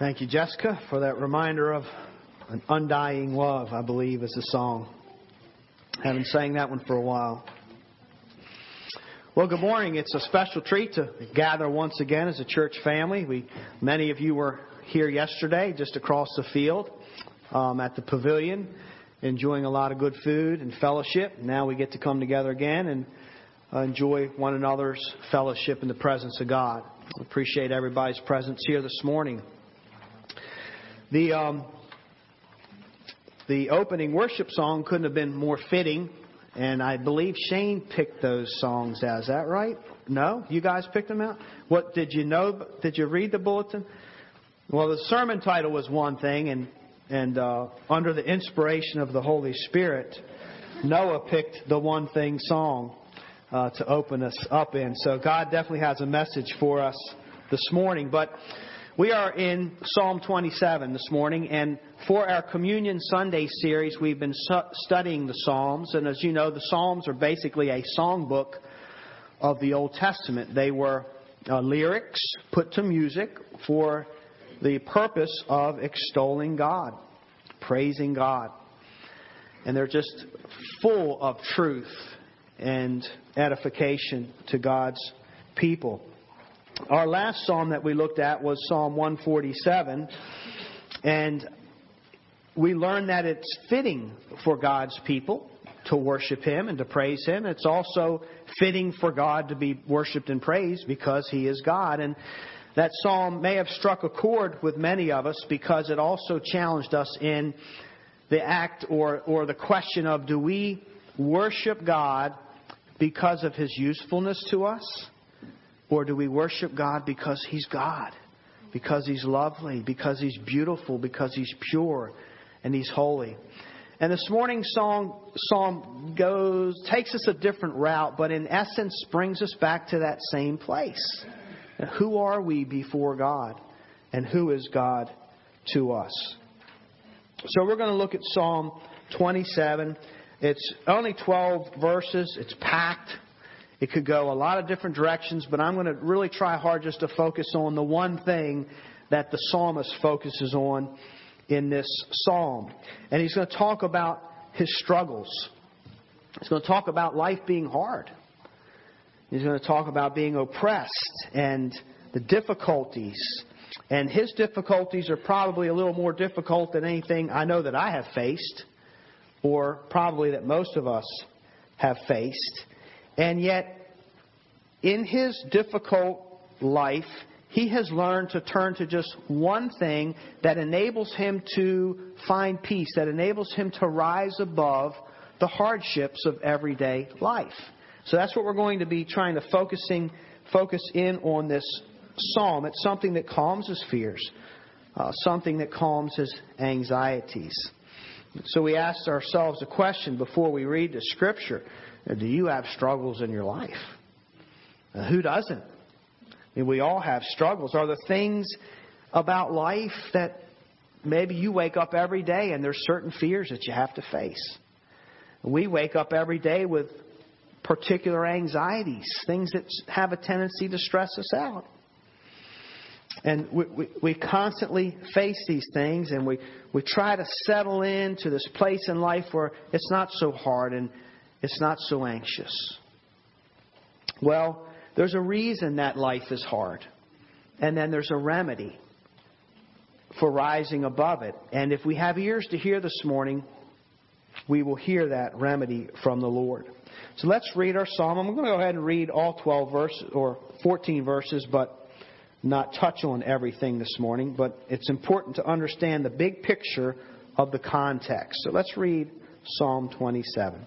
Thank you, Jessica, for that reminder of an undying love, I believe is the song. I haven't sang that one for a while. Well, good morning. It's a special treat to gather once again as a church family. We, many of you were here yesterday, just across the field, um, at the pavilion, enjoying a lot of good food and fellowship. Now we get to come together again and enjoy one another's fellowship in the presence of God. Appreciate everybody's presence here this morning. The um, the opening worship song couldn't have been more fitting, and I believe Shane picked those songs out. Is that right? No, you guys picked them out. What did you know? Did you read the bulletin? Well, the sermon title was one thing, and and uh, under the inspiration of the Holy Spirit, Noah picked the one thing song uh, to open us up in. So God definitely has a message for us this morning, but. We are in Psalm 27 this morning, and for our Communion Sunday series, we've been studying the Psalms. And as you know, the Psalms are basically a songbook of the Old Testament. They were uh, lyrics put to music for the purpose of extolling God, praising God. And they're just full of truth and edification to God's people. Our last psalm that we looked at was Psalm 147, and we learned that it's fitting for God's people to worship Him and to praise Him. It's also fitting for God to be worshiped and praised because He is God. And that psalm may have struck a chord with many of us because it also challenged us in the act or, or the question of do we worship God because of His usefulness to us? Or do we worship God because He's God? Because He's lovely, because He's beautiful, because He's pure, and He's holy. And this morning's song, psalm goes, takes us a different route, but in essence brings us back to that same place. Who are we before God? And who is God to us? So we're going to look at Psalm 27. It's only 12 verses. It's packed. It could go a lot of different directions, but I'm going to really try hard just to focus on the one thing that the psalmist focuses on in this psalm. And he's going to talk about his struggles. He's going to talk about life being hard. He's going to talk about being oppressed and the difficulties. And his difficulties are probably a little more difficult than anything I know that I have faced, or probably that most of us have faced. And yet, in his difficult life, he has learned to turn to just one thing that enables him to find peace, that enables him to rise above the hardships of everyday life. So that's what we're going to be trying to focusing focus in on this psalm. It's something that calms his fears, uh, something that calms his anxieties. So we asked ourselves a question before we read the scripture. Do you have struggles in your life? Uh, who doesn't? I mean, we all have struggles. Are there things about life that maybe you wake up every day and there's certain fears that you have to face? We wake up every day with particular anxieties, things that have a tendency to stress us out. And we, we, we, constantly face these things and we, we try to settle into this place in life where it's not so hard and it's not so anxious. Well, there's a reason that life is hard. And then there's a remedy for rising above it. And if we have ears to hear this morning, we will hear that remedy from the Lord. So let's read our psalm. I'm going to go ahead and read all 12 verses or 14 verses, but not touch on everything this morning. But it's important to understand the big picture of the context. So let's read Psalm 27.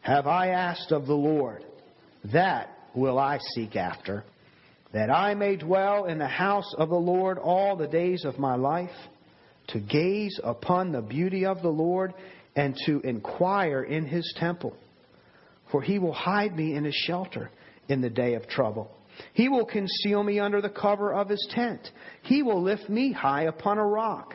have I asked of the Lord, that will I seek after, that I may dwell in the house of the Lord all the days of my life, to gaze upon the beauty of the Lord and to inquire in his temple. For he will hide me in his shelter in the day of trouble. He will conceal me under the cover of his tent. He will lift me high upon a rock.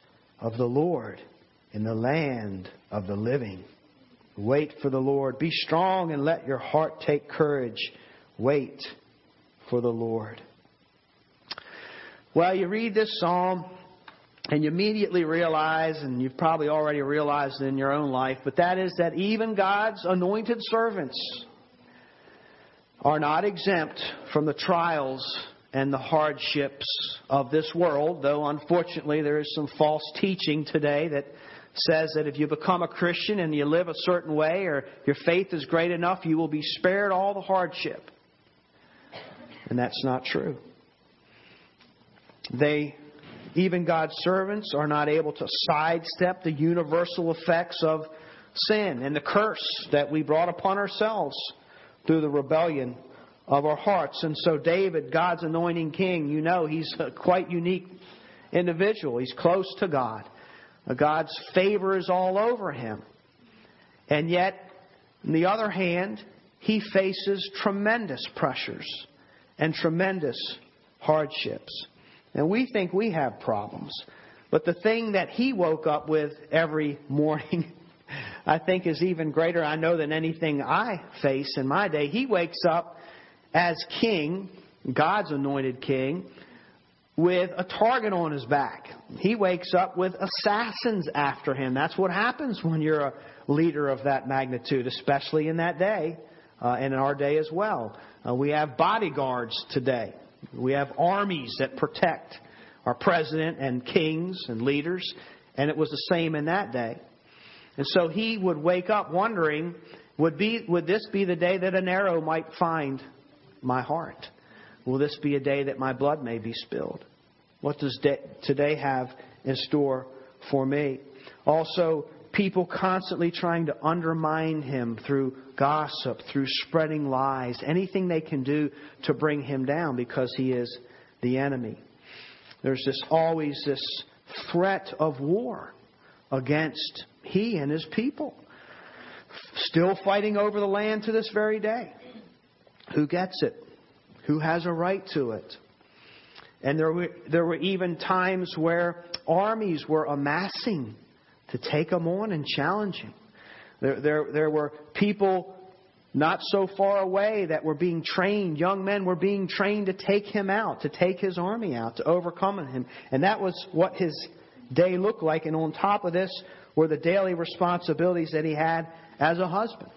of the Lord in the land of the living. Wait for the Lord. Be strong and let your heart take courage. Wait for the Lord. Well, you read this psalm and you immediately realize, and you've probably already realized in your own life, but that is that even God's anointed servants are not exempt from the trials and the hardships of this world, though unfortunately there is some false teaching today that says that if you become a Christian and you live a certain way or your faith is great enough, you will be spared all the hardship. And that's not true. They, even God's servants, are not able to sidestep the universal effects of sin and the curse that we brought upon ourselves through the rebellion of our hearts. And so, David, God's anointing king, you know, he's a quite unique individual. He's close to God. God's favor is all over him. And yet, on the other hand, he faces tremendous pressures and tremendous hardships. And we think we have problems. But the thing that he woke up with every morning, I think, is even greater, I know, than anything I face in my day. He wakes up as king, God's anointed king, with a target on his back. He wakes up with assassins after him. That's what happens when you're a leader of that magnitude, especially in that day uh, and in our day as well. Uh, we have bodyguards today. We have armies that protect our president and kings and leaders, and it was the same in that day. And so he would wake up wondering, would, be, would this be the day that an arrow might find my heart? Will this be a day that my blood may be spilled? What does today have in store for me? Also, people constantly trying to undermine him through gossip, through spreading lies, anything they can do to bring him down because he is the enemy. There's this always this threat of war against he and his people. Still fighting over the land to this very day. Who gets it? Who has a right to it? And there were, there were even times where armies were amassing to take him on and challenge him. There, there, there were people not so far away that were being trained. Young men were being trained to take him out, to take his army out, to overcome him. And that was what his day looked like. And on top of this were the daily responsibilities that he had as a husband.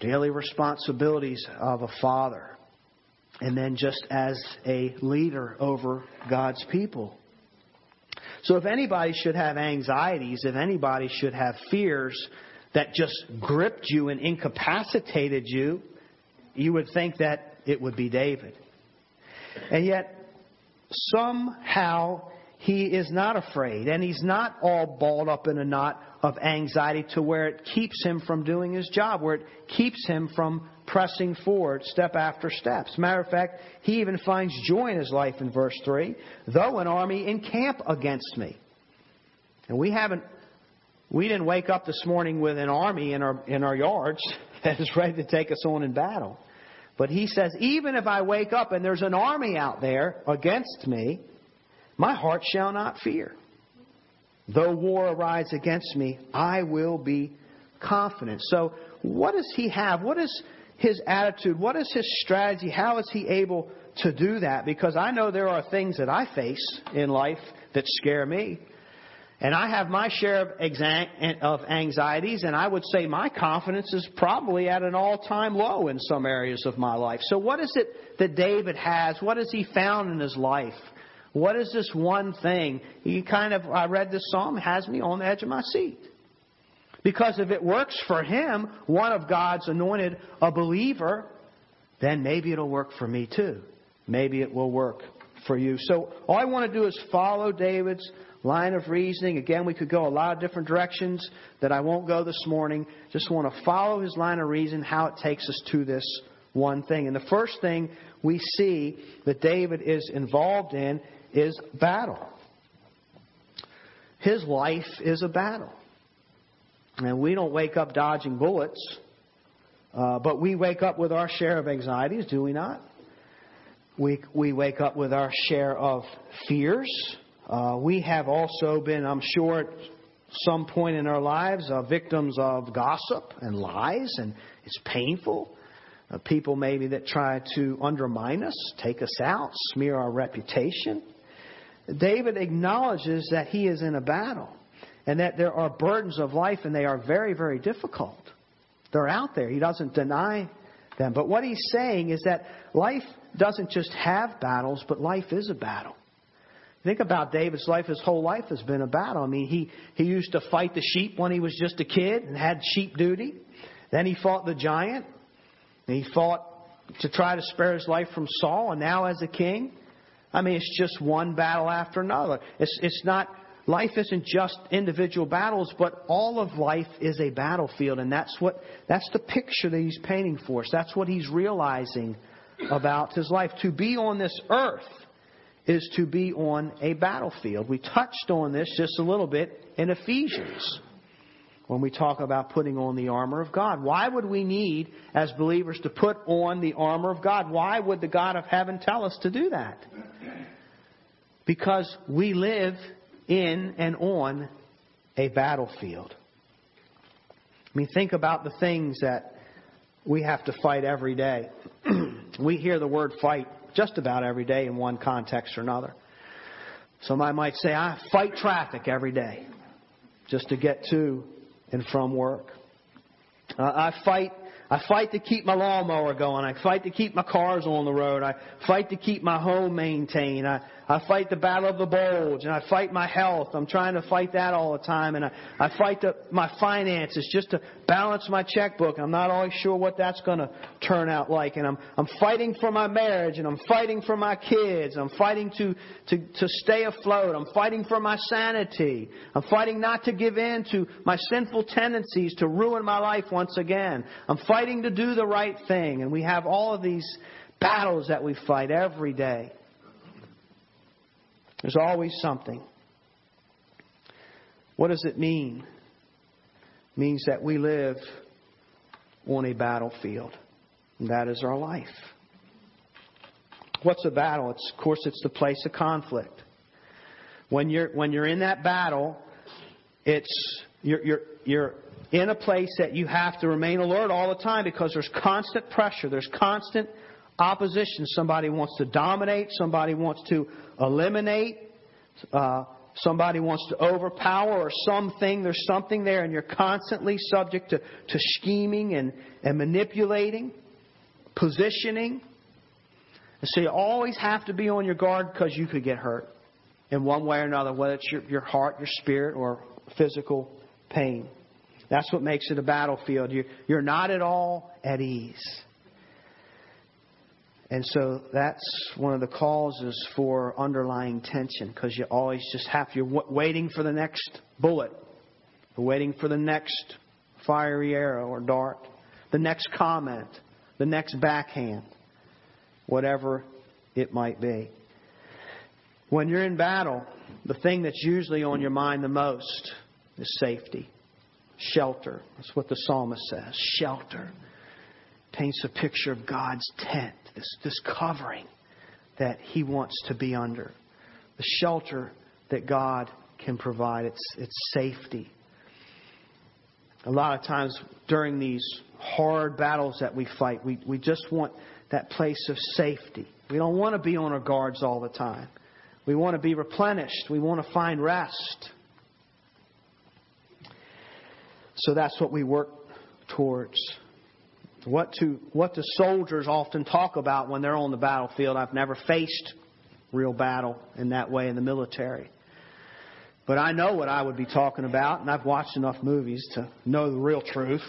Daily responsibilities of a father and then just as a leader over God's people. So if anybody should have anxieties, if anybody should have fears that just gripped you and incapacitated you, you would think that it would be David. And yet, somehow he is not afraid, and he's not all balled up in a knot of anxiety to where it keeps him from doing his job, where it keeps him from pressing forward step after step. As a matter of fact, he even finds joy in his life in verse 3 though an army encamp against me. And we haven't, we didn't wake up this morning with an army in our, in our yards that is ready to take us on in battle. But he says, even if I wake up and there's an army out there against me, my heart shall not fear. Though war arise against me, I will be confident. So, what does he have? What is his attitude? What is his strategy? How is he able to do that? Because I know there are things that I face in life that scare me. And I have my share of anxieties, and I would say my confidence is probably at an all time low in some areas of my life. So, what is it that David has? What has he found in his life? What is this one thing? He kind of, I read this psalm, has me on the edge of my seat. Because if it works for him, one of God's anointed, a believer, then maybe it'll work for me too. Maybe it will work for you. So all I want to do is follow David's line of reasoning. Again, we could go a lot of different directions that I won't go this morning. Just want to follow his line of reason, how it takes us to this one thing. And the first thing we see that David is involved in is battle. His life is a battle. And we don't wake up dodging bullets, uh, but we wake up with our share of anxieties, do we not? We, we wake up with our share of fears. Uh, we have also been, I'm sure, at some point in our lives, uh, victims of gossip and lies, and it's painful. Uh, people maybe that try to undermine us, take us out, smear our reputation. David acknowledges that he is in a battle and that there are burdens of life and they are very, very difficult. They're out there. He doesn't deny them. But what he's saying is that life doesn't just have battles, but life is a battle. Think about David's life. His whole life has been a battle. I mean, he, he used to fight the sheep when he was just a kid and had sheep duty. Then he fought the giant. And he fought to try to spare his life from Saul. And now as a king, I mean, it's just one battle after another. It's, it's not, life isn't just individual battles, but all of life is a battlefield. And that's what, that's the picture that he's painting for us. That's what he's realizing about his life. To be on this earth is to be on a battlefield. We touched on this just a little bit in Ephesians when we talk about putting on the armor of God. Why would we need, as believers, to put on the armor of God? Why would the God of heaven tell us to do that? Because we live in and on a battlefield. I mean, think about the things that we have to fight every day. we hear the word fight just about every day in one context or another. Somebody might say, I fight traffic every day just to get to and from work. Uh, I fight I fight to keep my lawnmower going. I fight to keep my cars on the road. I fight to keep my home maintained. I, I fight the battle of the bulge and I fight my health. I'm trying to fight that all the time. And I, I fight the, my finances just to balance my checkbook. I'm not always sure what that's going to turn out like. And I'm, I'm fighting for my marriage and I'm fighting for my kids. I'm fighting to, to, to stay afloat. I'm fighting for my sanity. I'm fighting not to give in to my sinful tendencies to ruin my life once again. I'm fighting to do the right thing. And we have all of these battles that we fight every day. There's always something. What does it mean? It means that we live on a battlefield. And that is our life. What's a battle? It's, of course, it's the place of conflict. When you're, when you're in that battle, it's, you're, you're, you're in a place that you have to remain alert all the time because there's constant pressure, there's constant opposition. Somebody wants to dominate, somebody wants to eliminate, uh, somebody wants to overpower, or something. There's something there, and you're constantly subject to, to scheming and, and manipulating, positioning. And so you always have to be on your guard because you could get hurt in one way or another, whether it's your, your heart, your spirit, or physical pain. That's what makes it a battlefield. You're, you're not at all at ease. And so that's one of the causes for underlying tension because you always just have, you're waiting for the next bullet, waiting for the next fiery arrow or dart, the next comment, the next backhand, whatever it might be. When you're in battle, the thing that's usually on your mind the most is safety, shelter. That's what the psalmist says shelter. Paints a picture of God's tent this, this covering that he wants to be under. the shelter that God can provide. It's, it's safety. A lot of times during these hard battles that we fight, we, we just want that place of safety. We don't want to be on our guards all the time. We want to be replenished. We want to find rest. So that's what we work towards. What to what the soldiers often talk about when they're on the battlefield. I've never faced real battle in that way in the military. But I know what I would be talking about, and I've watched enough movies to know the real truth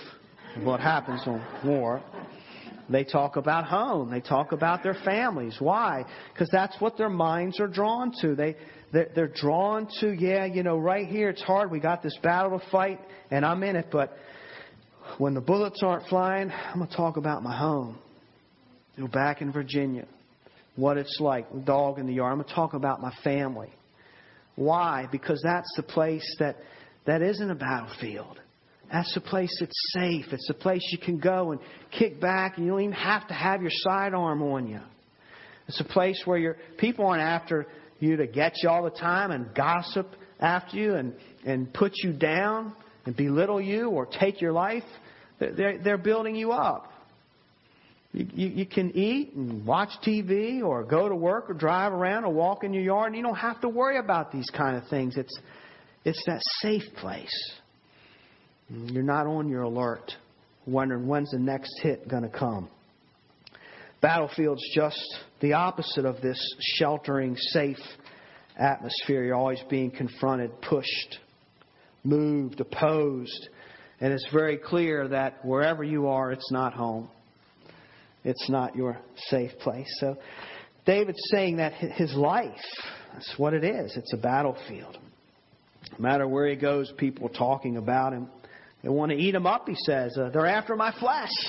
of what happens on war. They talk about home. They talk about their families. Why? Because that's what their minds are drawn to. They they're, they're drawn to, yeah, you know, right here it's hard. We got this battle to fight, and I'm in it. But when the bullets aren't flying, I'm going to talk about my home. You know, back in Virginia, what it's like, dog in the yard. I'm going to talk about my family. Why? Because that's the place that that isn't a battlefield. That's the place that's safe. It's a place you can go and kick back, and you don't even have to have your sidearm on you. It's a place where your people aren't after you to get you all the time and gossip after you and, and put you down and belittle you or take your life. They're, they're building you up. You, you, you can eat and watch TV or go to work or drive around or walk in your yard, and you don't have to worry about these kind of things. It's, it's that safe place. You're not on your alert, wondering when's the next hit going to come. Battlefield's just the opposite of this sheltering, safe atmosphere. You're always being confronted, pushed, moved, opposed. And it's very clear that wherever you are, it's not home. It's not your safe place. So David's saying that his life, that's what it is. It's a battlefield. No matter where he goes, people talking about him. They want to eat him up, he says. Uh, they're after my flesh.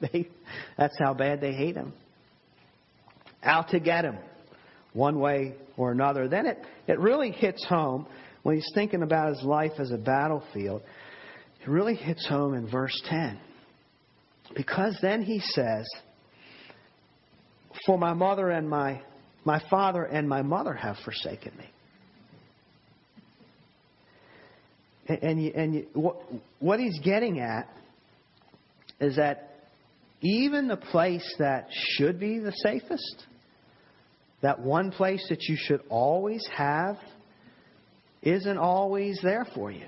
They, that's how bad they hate him. Out to get him, one way or another. Then it, it really hits home when he's thinking about his life as a battlefield. It really hits home in verse 10. Because then he says, For my mother and my, my father and my mother have forsaken me. And, and, you, and you, what, what he's getting at is that even the place that should be the safest, that one place that you should always have, isn't always there for you.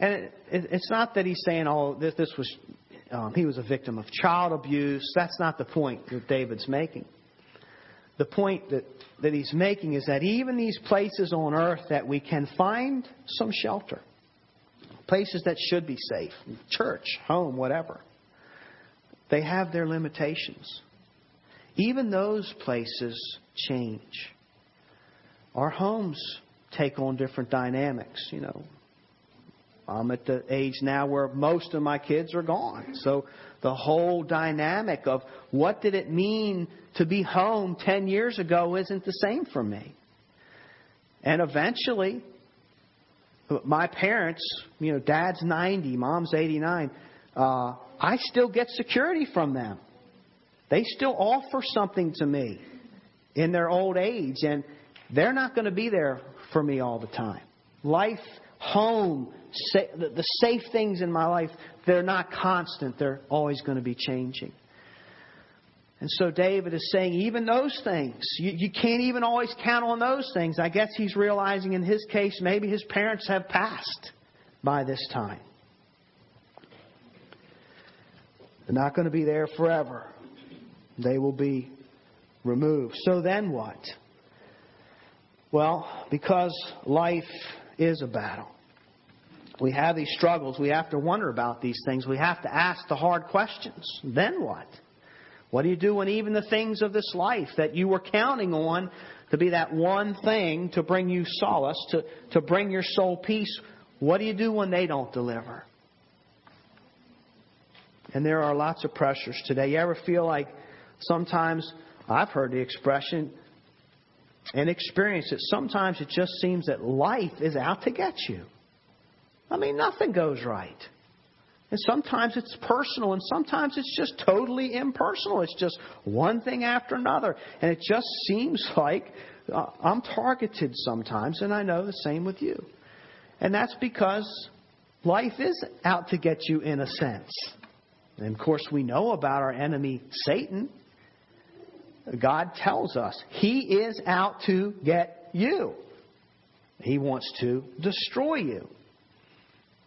And it, it, it's not that he's saying, oh, this, this was, um, he was a victim of child abuse. That's not the point that David's making. The point that, that he's making is that even these places on earth that we can find some shelter, places that should be safe, church, home, whatever, they have their limitations. Even those places change. Our homes take on different dynamics, you know. I'm at the age now where most of my kids are gone. So the whole dynamic of what did it mean to be home 10 years ago isn't the same for me. And eventually, my parents, you know, dad's 90, mom's 89, uh, I still get security from them. They still offer something to me in their old age, and they're not going to be there for me all the time. Life, home, the safe things in my life, they're not constant. They're always going to be changing. And so David is saying, even those things, you, you, can't even always count on those things. I guess he's realizing in his case, maybe his parents have passed by this time. They're not going to be there forever. They will be removed. So then what? Well, because life is a battle. We have these struggles. We have to wonder about these things. We have to ask the hard questions. Then what? What do you do when even the things of this life that you were counting on to be that one thing to bring you solace, to, to bring your soul peace, what do you do when they don't deliver? And there are lots of pressures today. You ever feel like sometimes, I've heard the expression and experience it, sometimes it just seems that life is out to get you. I mean, nothing goes right. And sometimes it's personal, and sometimes it's just totally impersonal. It's just one thing after another. And it just seems like uh, I'm targeted sometimes, and I know the same with you. And that's because life is out to get you in a sense. And of course, we know about our enemy, Satan. God tells us he is out to get you. He wants to destroy you.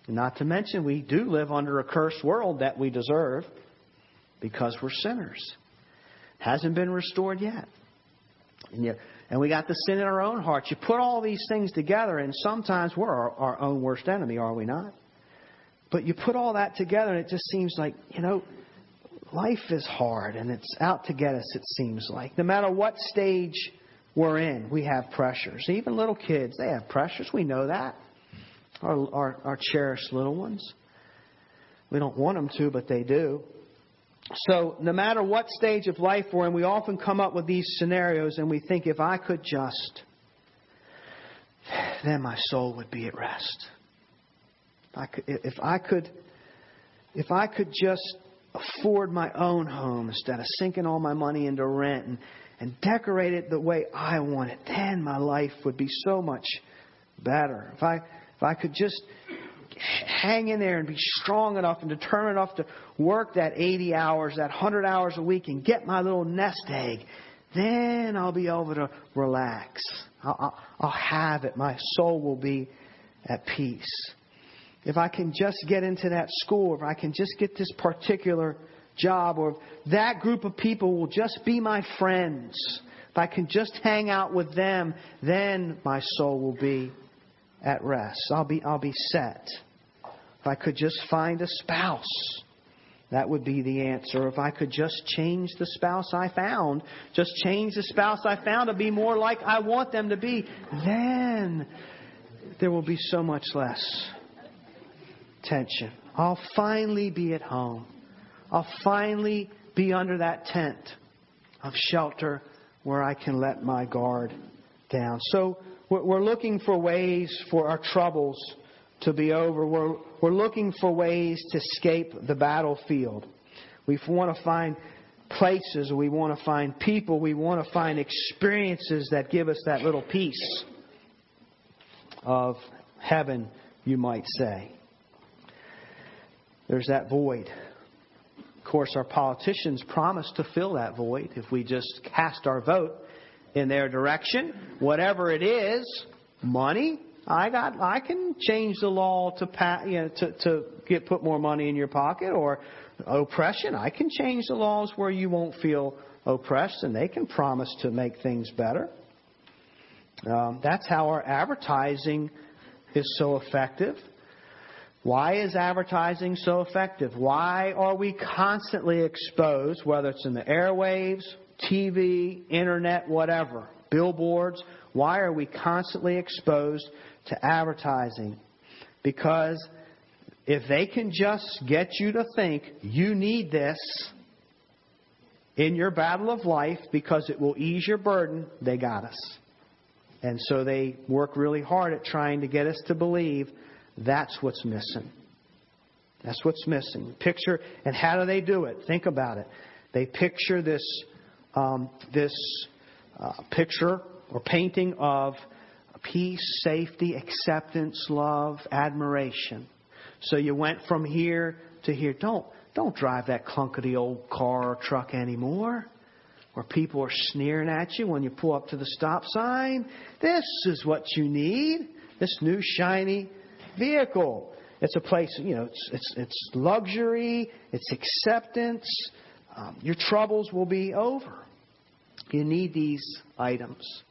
Not to mention, we do live under a cursed world that we deserve because we're sinners. Hasn't been restored yet. And, and we got the sin in our own hearts. You put all these things together, and sometimes we're our, our own worst enemy, are we not? But you put all that together, and it just seems like, you know, life is hard, and it's out to get us, it seems like. No matter what stage we're in, we have pressures. Even little kids, they have pressures. We know that. Our, our, our cherished little ones. We don't want them to, but they do. So, no matter what stage of life we're in, we often come up with these scenarios and we think, if I could just, then my soul would be at rest. If I could, if I could, if I could just afford my own home instead of sinking all my money into rent and, and decorate it the way I want it, then my life would be so much better. If I, if I could just hang in there and be strong enough and determined enough to work that 80 hours, that 100 hours a week and get my little nest egg, then I'll be able to relax. I'll, I'll, I'll have it. My soul will be at peace. If I can just get into that school, if I can just get this particular job, or that group of people will just be my friends, if I can just hang out with them, then my soul will be at rest. I'll be, I'll be set. If I could just find a spouse, that would be the answer. If I could just change the spouse I found, just change the spouse I found to be more like I want them to be, then there will be so much less tension. I'll finally be at home. I'll finally be under that tent of shelter where I can let my guard down. So we're looking for ways for our troubles to be over. We're, we're looking for ways to escape the battlefield. We want to find places, we want to find people, we want to find experiences that give us that little piece of heaven, you might say. There's that void. Of course, our politicians promise to fill that void if we just cast our vote in their direction, whatever it is, money. I got. I can change the law to you know, to to get put more money in your pocket, or oppression. I can change the laws where you won't feel oppressed, and they can promise to make things better. Um, that's how our advertising is so effective. Why is advertising so effective? Why are we constantly exposed, whether it's in the airwaves, TV, internet, whatever, billboards. Why are we constantly exposed to advertising? Because if they can just get you to think you need this in your battle of life because it will ease your burden, they got us. And so they work really hard at trying to get us to believe that's what's missing. That's what's missing. Picture, and how do they do it? Think about it. They picture this um, this uh, picture or painting of peace, safety, acceptance, love, admiration. So you went from here to here. Don't don't drive that clunkety old car or truck anymore. Where people are sneering at you when you pull up to the stop sign. This is what you need. This new shiny vehicle. It's a place, you know, it's, it's, it's luxury, it's acceptance. Um, your troubles will be over. You need these items.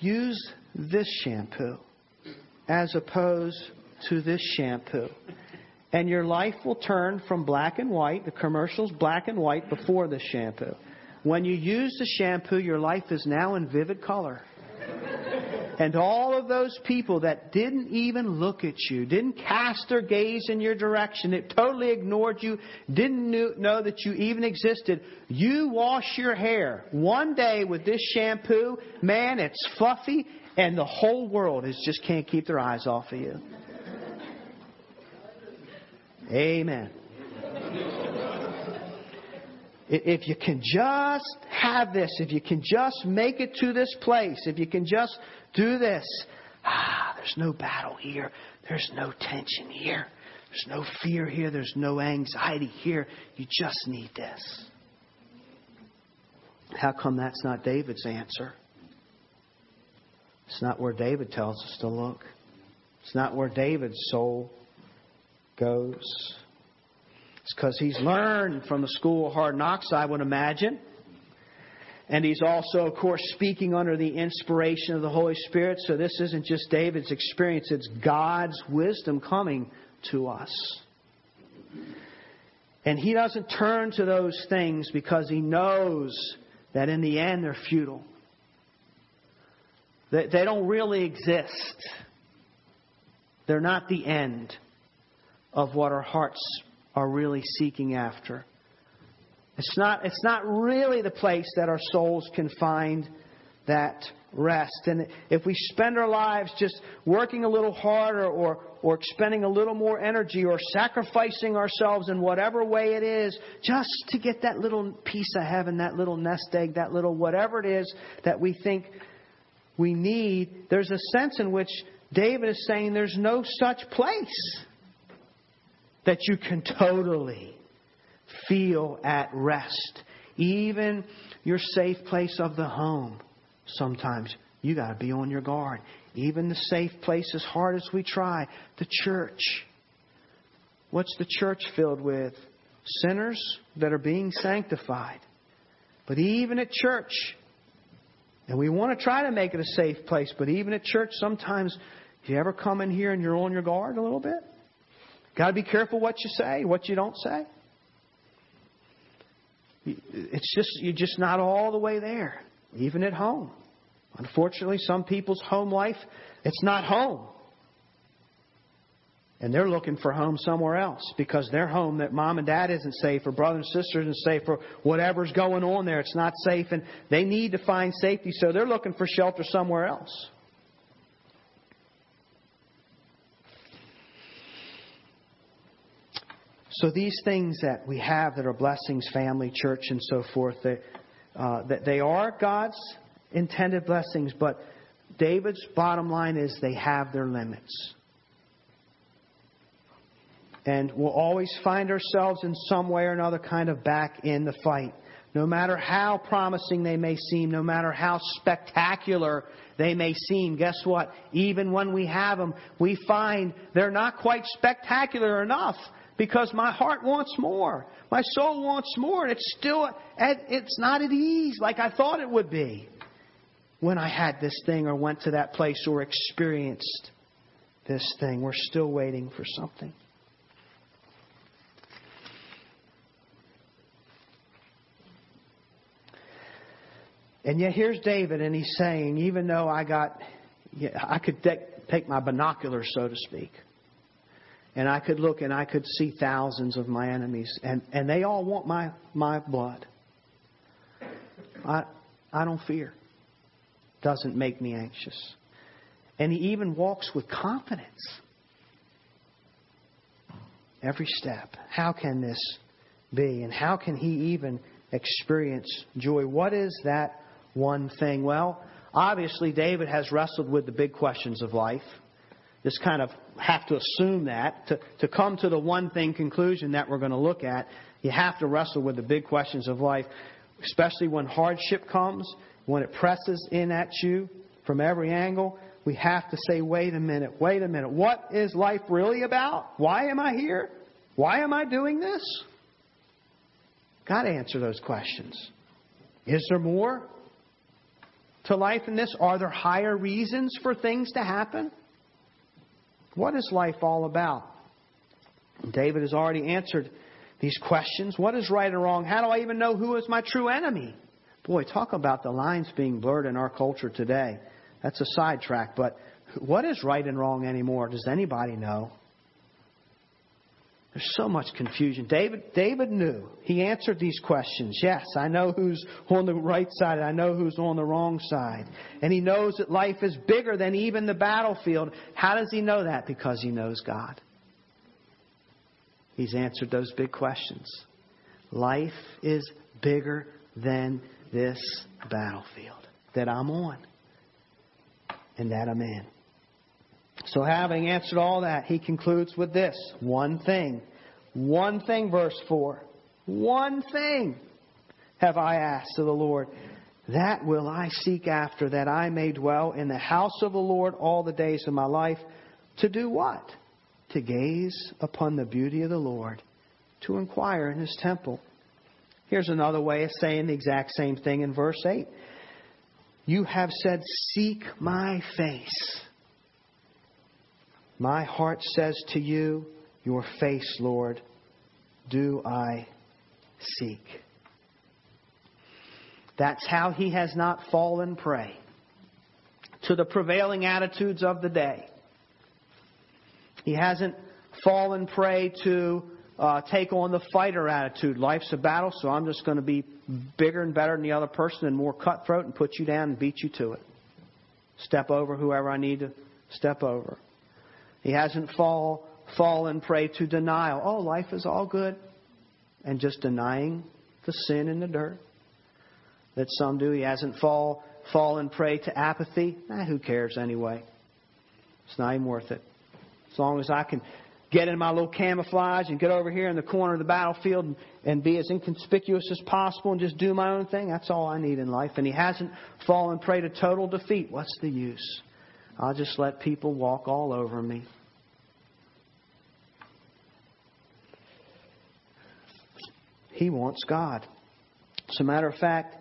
Use this shampoo as opposed to this shampoo. And your life will turn from black and white, the commercial's black and white before the shampoo. When you use the shampoo, your life is now in vivid color. And all of those people that didn't even look at you, didn't cast their gaze in your direction, that totally ignored you, didn't know that you even existed, you wash your hair one day with this shampoo, man, it's fluffy, and the whole world is just can't keep their eyes off of you. Amen. If you can just have this, if you can just make it to this place, if you can just do this, ah, there's no battle here. There's no tension here. There's no fear here. There's no anxiety here. You just need this. How come that's not David's answer? It's not where David tells us to look. It's not where David's soul goes. It's because he's learned from the school of hard knocks, I would imagine. And he's also, of course, speaking under the inspiration of the Holy Spirit. So this isn't just David's experience, it's God's wisdom coming to us. And he doesn't turn to those things because he knows that in the end they're futile. They, they don't really exist. They're not the end of what our hearts are really seeking after. It's not, it's not really the place that our souls can find that rest. And if we spend our lives just working a little harder or, or expending a little more energy or sacrificing ourselves in whatever way it is just to get that little piece of heaven, that little nest egg, that little whatever it is that we think we need, there's a sense in which David is saying there's no such place that you can totally feel at rest. Even your safe place of the home, sometimes you got to be on your guard. Even the safe place, as hard as we try, the church. What's the church filled with? Sinners that are being sanctified. But even at church, and we want to try to make it a safe place, but even at church, sometimes you ever come in here and you're on your guard a little bit? Got to be careful what you say, what you don't say. It's just, you're just not all the way there, even at home. Unfortunately, some people's home life, it's not home. And they're looking for home somewhere else because their home that mom and dad isn't safe or brother and sister isn't safe or whatever's going on there, it's not safe and they need to find safety so they're looking for shelter somewhere else. So these things that we have that are blessings, family, church, and so forth, they, uh, that they are God's intended blessings, but David's bottom line is they have their limits. And we'll always find ourselves in some way or another kind of back in the fight. No matter how promising they may seem, no matter how spectacular they may seem, guess what? Even when we have them, we find they're not quite spectacular enough because my heart wants more. My soul wants more. And it's still, it's not at ease like I thought it would be when I had this thing or went to that place or experienced this thing. We're still waiting for something. And yet here's David, and he's saying, even though I got, I could take my binoculars, so to speak and I could look and I could see thousands of my enemies, and, and they all want my, my blood. I, I don't fear. Doesn't make me anxious. And he even walks with confidence. Every step. How can this be? And how can he even experience joy? What is that one thing? Well, obviously, David has wrestled with the big questions of life This kind of have to assume that. To, to come to the one thing conclusion that we're going to look at, you have to wrestle with the big questions of life, especially when hardship comes, when it presses in at you from every angle. We have to say, wait a minute, wait a minute. What is life really about? Why am I here? Why am I doing this? Got to answer those questions. Is there more to life than this? Are there higher reasons for things to happen? What is life all about? David has already answered these questions. What is right and wrong? How do I even know who is my true enemy? Boy, talk about the lines being blurred in our culture today. That's a sidetrack, but what is right and wrong anymore? Does anybody know? There's so much confusion. David, David knew. He answered these questions. Yes, I know who's on the right side. I know who's on the wrong side. And he knows that life is bigger than even the battlefield. How does he know that? Because he knows God. He's answered those big questions. Life is bigger than this battlefield that I'm on and that I'm in. So, having answered all that, he concludes with this one thing. One thing, verse 4. One thing have I asked of the Lord. That will I seek after, that I may dwell in the house of the Lord all the days of my life. To do what? To gaze upon the beauty of the Lord, to inquire in his temple. Here's another way of saying the exact same thing in verse 8. You have said, Seek my face. My heart says to you, Your face, Lord, do I seek. That's how he has not fallen prey to the prevailing attitudes of the day. He hasn't fallen prey to uh, take on the fighter attitude. Life's a battle, so I'm just going to be bigger and better than the other person and more cutthroat and put you down and beat you to it. Step over whoever I need to step over. He hasn't fall, fallen prey to denial. Oh, life is all good. And just denying the sin and the dirt that some do. He hasn't fall, fallen prey to apathy. Eh, who cares anyway? It's not even worth it. As long as I can get in my little camouflage and get over here in the corner of the battlefield and, and be as inconspicuous as possible and just do my own thing, that's all I need in life. And he hasn't fallen prey to total defeat. What's the use? I'll just let people walk all over me. He wants God. As a matter of fact,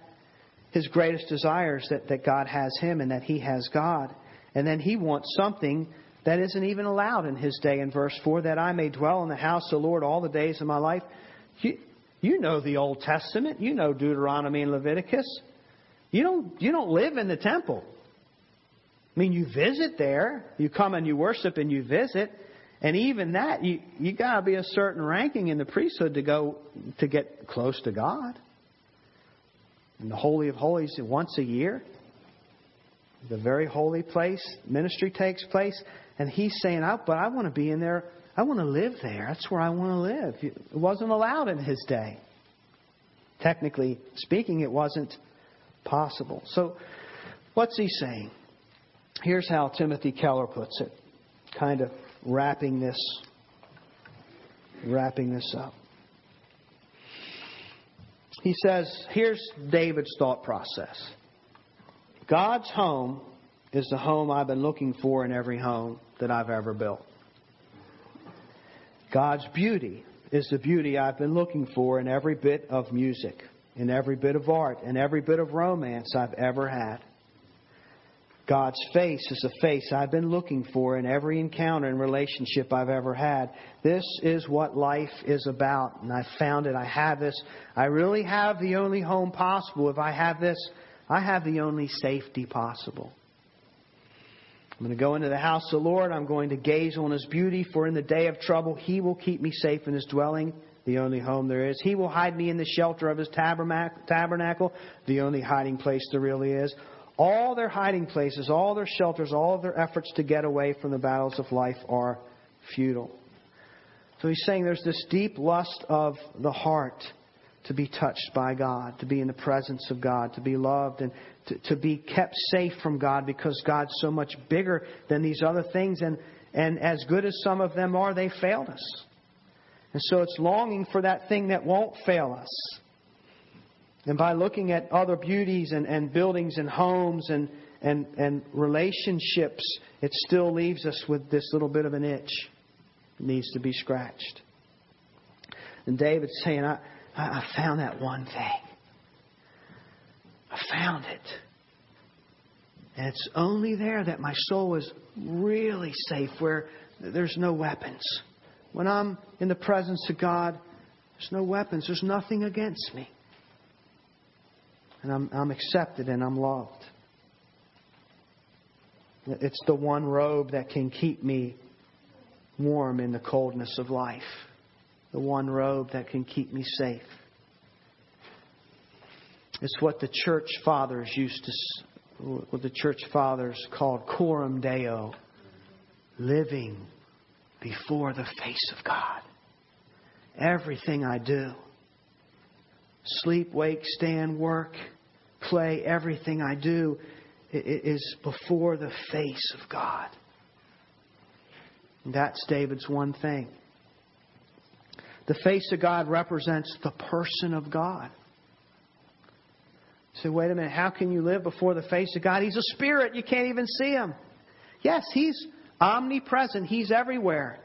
his greatest desire is that, that God has him and that he has God. And then he wants something that isn't even allowed in his day in verse 4 that I may dwell in the house of the Lord all the days of my life. You, you know the Old Testament. You know Deuteronomy and Leviticus. You don't, you don't live in the temple. I mean, you visit there. You come and you worship and you visit. And even that, you, you got to be a certain ranking in the priesthood to go to get close to God. In the Holy of Holies once a year, the very holy place, ministry takes place. And he's saying, oh, but I want to be in there. I want to live there. That's where I want to live. It wasn't allowed in his day. Technically speaking, it wasn't possible. So, what's he saying? Here's how Timothy Keller puts it, kind of wrapping this wrapping this up. He says, here's David's thought process. God's home is the home I've been looking for in every home that I've ever built. God's beauty is the beauty I've been looking for in every bit of music, in every bit of art, in every bit of romance I've ever had. God's face is a face I've been looking for in every encounter and relationship I've ever had. This is what life is about. And I found it. I have this. I really have the only home possible. If I have this, I have the only safety possible. I'm going to go into the house of the Lord. I'm going to gaze on His beauty, for in the day of trouble, He will keep me safe in His dwelling, the only home there is. He will hide me in the shelter of His tabernacle, the only hiding place there really is all their hiding places, all their shelters, all of their efforts to get away from the battles of life are futile. So he's saying there's this deep lust of the heart to be touched by God, to be in the presence of God, to be loved, and to, to be kept safe from God because God's so much bigger than these other things. And, and as good as some of them are, they failed us. And so it's longing for that thing that won't fail us. And by looking at other beauties and, and buildings and homes and, and, and relationships, it still leaves us with this little bit of an itch. It needs to be scratched. And David's saying, I, I found that one thing. I found it. And it's only there that my soul is really safe, where there's no weapons. When I'm in the presence of God, there's no weapons, there's nothing against me and I'm, I'm accepted and I'm loved. It's the one robe that can keep me warm in the coldness of life. The one robe that can keep me safe. It's what the church fathers used to, what the church fathers called coram deo, living before the face of God. Everything I do sleep, wake, stand, work, play, everything I do is before the face of God. And that's David's one thing. The face of God represents the person of God. So wait a minute, how can you live before the face of God? He's a spirit, you can't even see him. Yes, he's omnipresent, he's everywhere.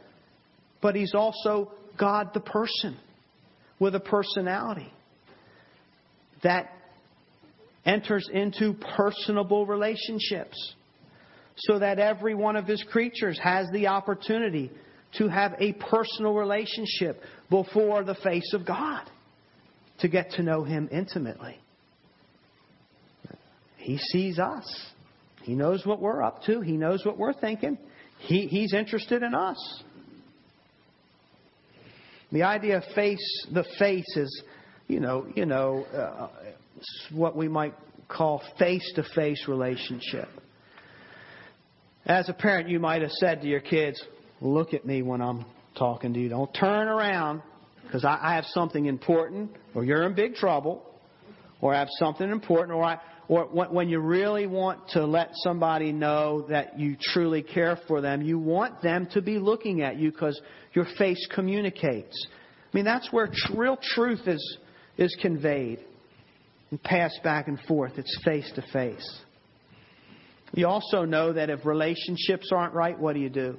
But he's also God the person with a personality that enters into personable relationships so that every one of his creatures has the opportunity to have a personal relationship before the face of God, to get to know him intimately. He sees us. He knows what we're up to. He knows what we're thinking. He, he's interested in us. The idea of face, the face is, you know, you know, uh, what we might call face-to-face relationship. As a parent, you might have said to your kids, "Look at me when I'm talking to you. Don't turn around because I, I have something important, or you're in big trouble, or I have something important, or I." Or when you really want to let somebody know that you truly care for them, you want them to be looking at you because your face communicates. I mean, that's where real truth is, is conveyed and passed back and forth. It's face to face. You also know that if relationships aren't right, what do you do?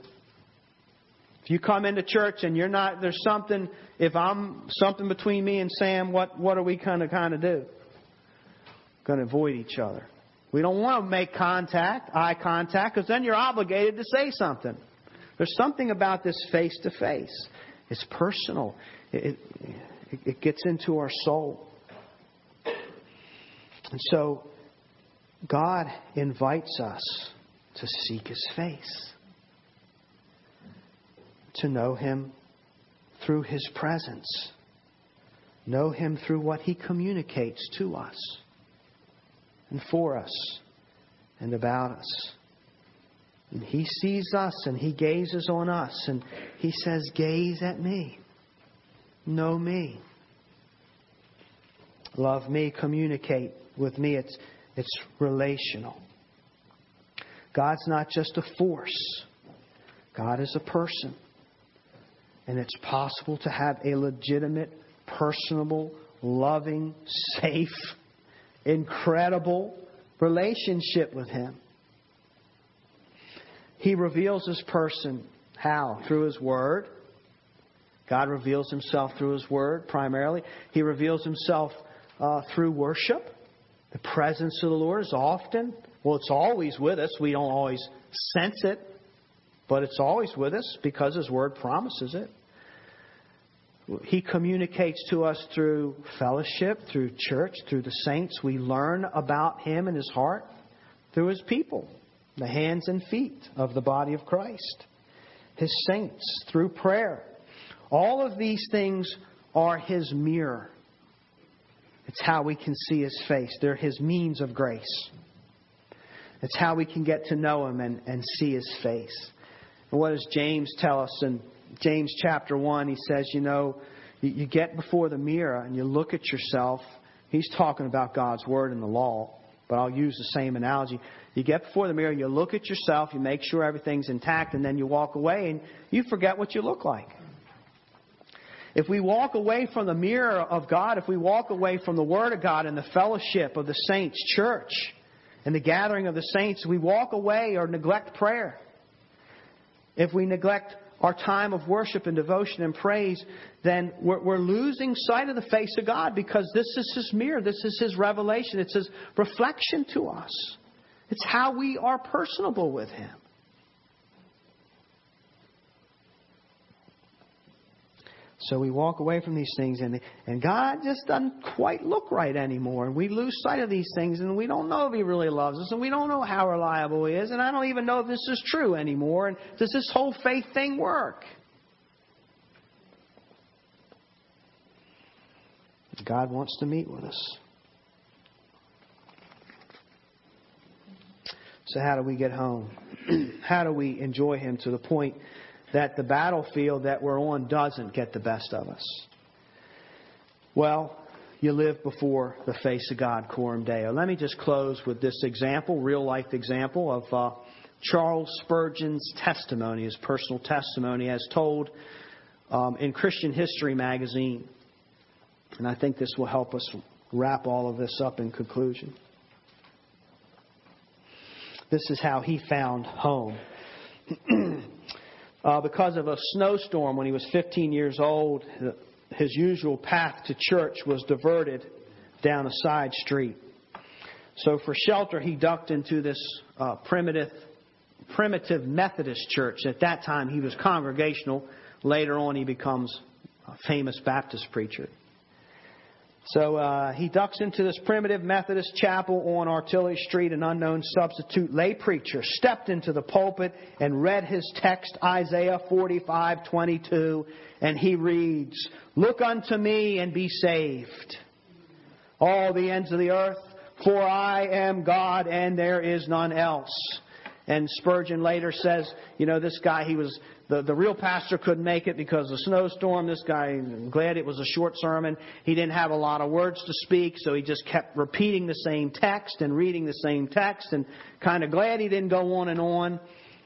If you come into church and you're not, there's something, if I'm something between me and Sam, what, what are we kind of kind of do? Going to avoid each other. We don't want to make contact, eye contact, because then you're obligated to say something. There's something about this face to face. It's personal. It, it, it gets into our soul. And so God invites us to seek His face, to know Him through His presence, know Him through what He communicates to us and for us and about us. And He sees us and He gazes on us and He says, Gaze at me, know me, love me, communicate with me. It's, it's relational. God's not just a force, God is a person. And it's possible to have a legitimate, personable, loving, safe, incredible relationship with Him. He reveals His person. How? Through His Word. God reveals Himself through His Word primarily. He reveals Himself uh, through worship. The presence of the Lord is often, well, it's always with us. We don't always sense it, but it's always with us because His Word promises it. He communicates to us through fellowship, through church, through the saints. We learn about Him and His heart through His people, the hands and feet of the body of Christ, His saints, through prayer. All of these things are His mirror. It's how we can see His face. They're His means of grace. It's how we can get to know Him and, and see His face. And what does James tell us in James chapter 1? He says, you know, you, you get before the mirror and you look at yourself. He's talking about God's Word and the law, but I'll use the same analogy. You get before the mirror, you look at yourself, you make sure everything's intact, and then you walk away and you forget what you look like. If we walk away from the mirror of God, if we walk away from the Word of God and the fellowship of the saints' church and the gathering of the saints, we walk away or neglect prayer. If we neglect our time of worship and devotion and praise, then we're, we're, losing sight of the face of God because this is His mirror. This is His revelation. It's His reflection to us. It's how we are personable with Him. So we walk away from these things, and, and God just doesn't quite look right anymore. And we lose sight of these things, and we don't know if He really loves us, and we don't know how reliable He is, and I don't even know if this is true anymore. And does this whole faith thing work? God wants to meet with us. So, how do we get home? how do we enjoy Him to the point that the battlefield that we're on doesn't get the best of us? Well, you live before the face of God, Coram Deo. Let me just close with this example, real life example of uh, Charles Spurgeon's testimony, his personal testimony, as told um, in Christian History magazine. And I think this will help us wrap all of this up in conclusion. This is how he found home. uh, because of a snowstorm when he was 15 years old, his usual path to church was diverted down a side street. So, for shelter, he ducked into this uh, primitive, primitive Methodist church. At that time, he was congregational. Later on, he becomes a famous Baptist preacher. So uh, he ducks into this primitive Methodist chapel on Artillery Street. An unknown substitute lay preacher stepped into the pulpit and read his text, Isaiah 45:22, and he reads, "Look unto me and be saved, all the ends of the earth, for I am God and there is none else." And Spurgeon later says, you know, this guy, he was the, the real pastor couldn't make it because of the snowstorm. This guy, I'm glad it was a short sermon. He didn't have a lot of words to speak, so he just kept repeating the same text and reading the same text and kind of glad he didn't go on and on.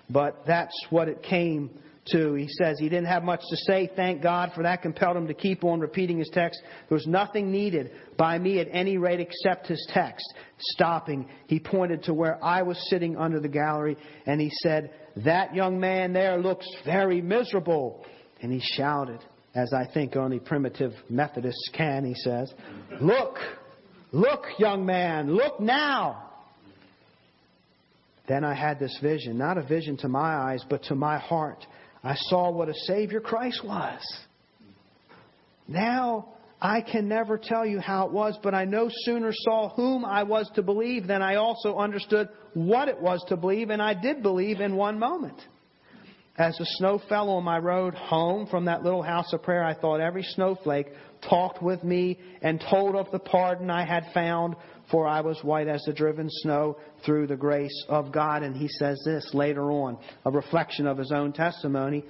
But that's what it came to. He says he didn't have much to say. Thank God for that compelled him to keep on repeating his text. There was nothing needed by me at any rate except his text. Stopping, he pointed to where I was sitting under the gallery and he said, that young man there looks very miserable. And he shouted, as I think only primitive Methodists can, he says, Look, look, young man, look now. Then I had this vision, not a vision to my eyes, but to my heart. I saw what a Savior Christ was. Now I can never tell you how it was, but I no sooner saw whom I was to believe than I also understood what it was to believe, and I did believe in one moment. As the snow fell on my road home from that little house of prayer, I thought every snowflake talked with me and told of the pardon I had found, for I was white as the driven snow through the grace of God. And he says this later on, a reflection of his own testimony.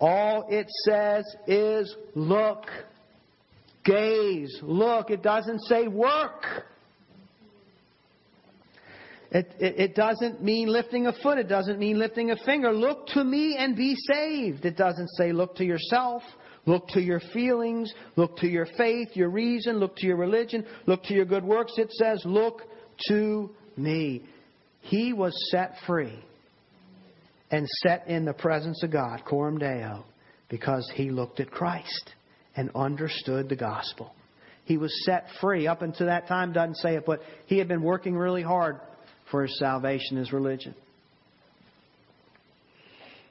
All it says is, look Gaze, look. It doesn't say work. It, it, it, doesn't mean lifting a foot. It doesn't mean lifting a finger. Look to me and be saved. It doesn't say look to yourself. Look to your feelings. Look to your faith, your reason. Look to your religion. Look to your good works. It says look to me. He was set free and set in the presence of God, Coram Deo, because he looked at Christ and understood the gospel. He was set free. Up until that time, doesn't say it, but he had been working really hard for his salvation, his religion.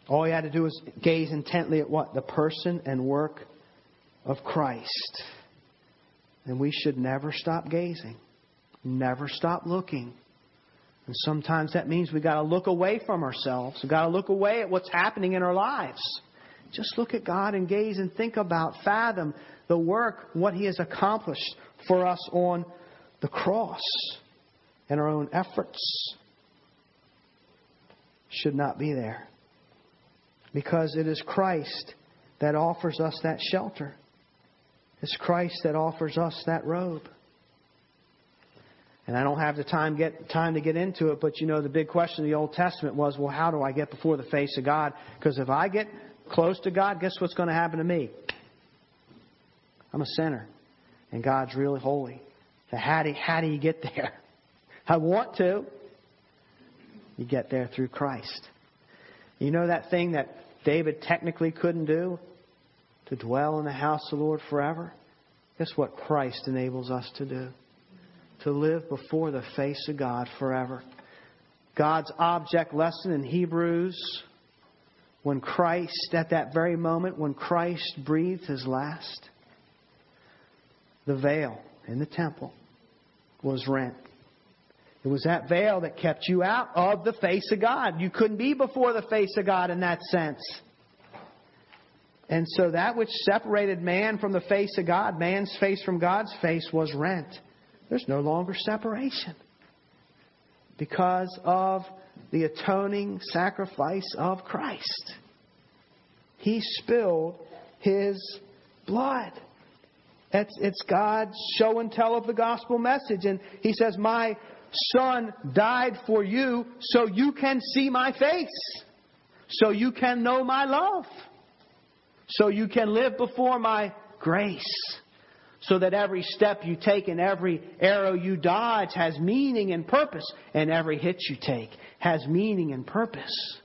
All he had to do was gaze intently at what? The person and work of Christ. And we should never stop gazing, never stop looking. And sometimes that means we've got to look away from ourselves. We've got to look away at what's happening in our lives. Just look at God and gaze and think about, fathom the work, what He has accomplished for us on the cross and our own efforts should not be there. Because it is Christ that offers us that shelter. It's Christ that offers us that robe. And I don't have the time get time to get into it, but you know the big question of the Old Testament was, well, how do I get before the face of God? Because if I get close to God, guess what's going to happen to me? I'm a sinner, and God's really holy. So how do, how do you get there? I want to. You get there through Christ. You know that thing that David technically couldn't do? To dwell in the house of the Lord forever? Guess what Christ enables us to do? To live before the face of God forever. God's object lesson in Hebrews when Christ, at that very moment, when Christ breathed his last, the veil in the temple was rent. It was that veil that kept you out of the face of God. You couldn't be before the face of God in that sense. And so that which separated man from the face of God, man's face from God's face, was rent. There's no longer separation because of the atoning sacrifice of Christ. He spilled his blood. It's, it's God's show and tell of the gospel message. And He says, My Son died for you so you can see my face, so you can know my love, so you can live before my grace, so that every step you take and every arrow you dodge has meaning and purpose, and every hit you take has meaning and purpose.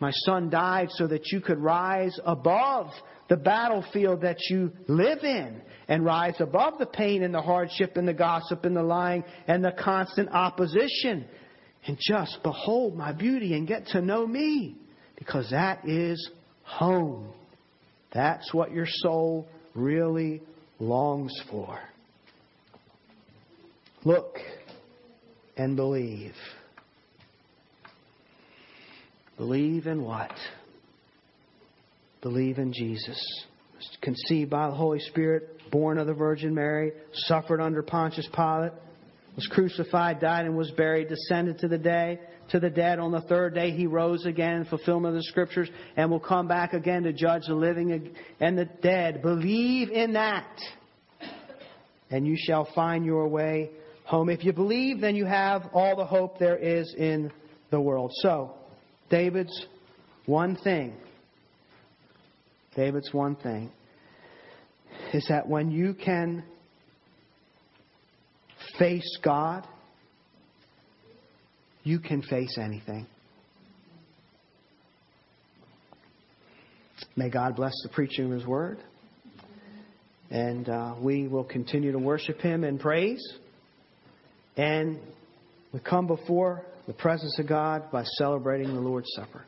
My son died so that you could rise above the battlefield that you live in and rise above the pain and the hardship and the gossip and the lying and the constant opposition and just behold my beauty and get to know me because that is home. That's what your soul really longs for. Look and believe. Believe in what? Believe in Jesus. Conceived by the Holy Spirit, born of the Virgin Mary, suffered under Pontius Pilate, was crucified, died, and was buried, descended to the day to the dead. On the third day he rose again in fulfillment of the scriptures and will come back again to judge the living and the dead. Believe in that. And you shall find your way home. If you believe, then you have all the hope there is in the world. So, David's one thing, David's one thing is that when you can face God, you can face anything. May God bless the preaching of His Word. And uh, we will continue to worship Him in praise. And we come before the presence of God by celebrating the Lord's Supper.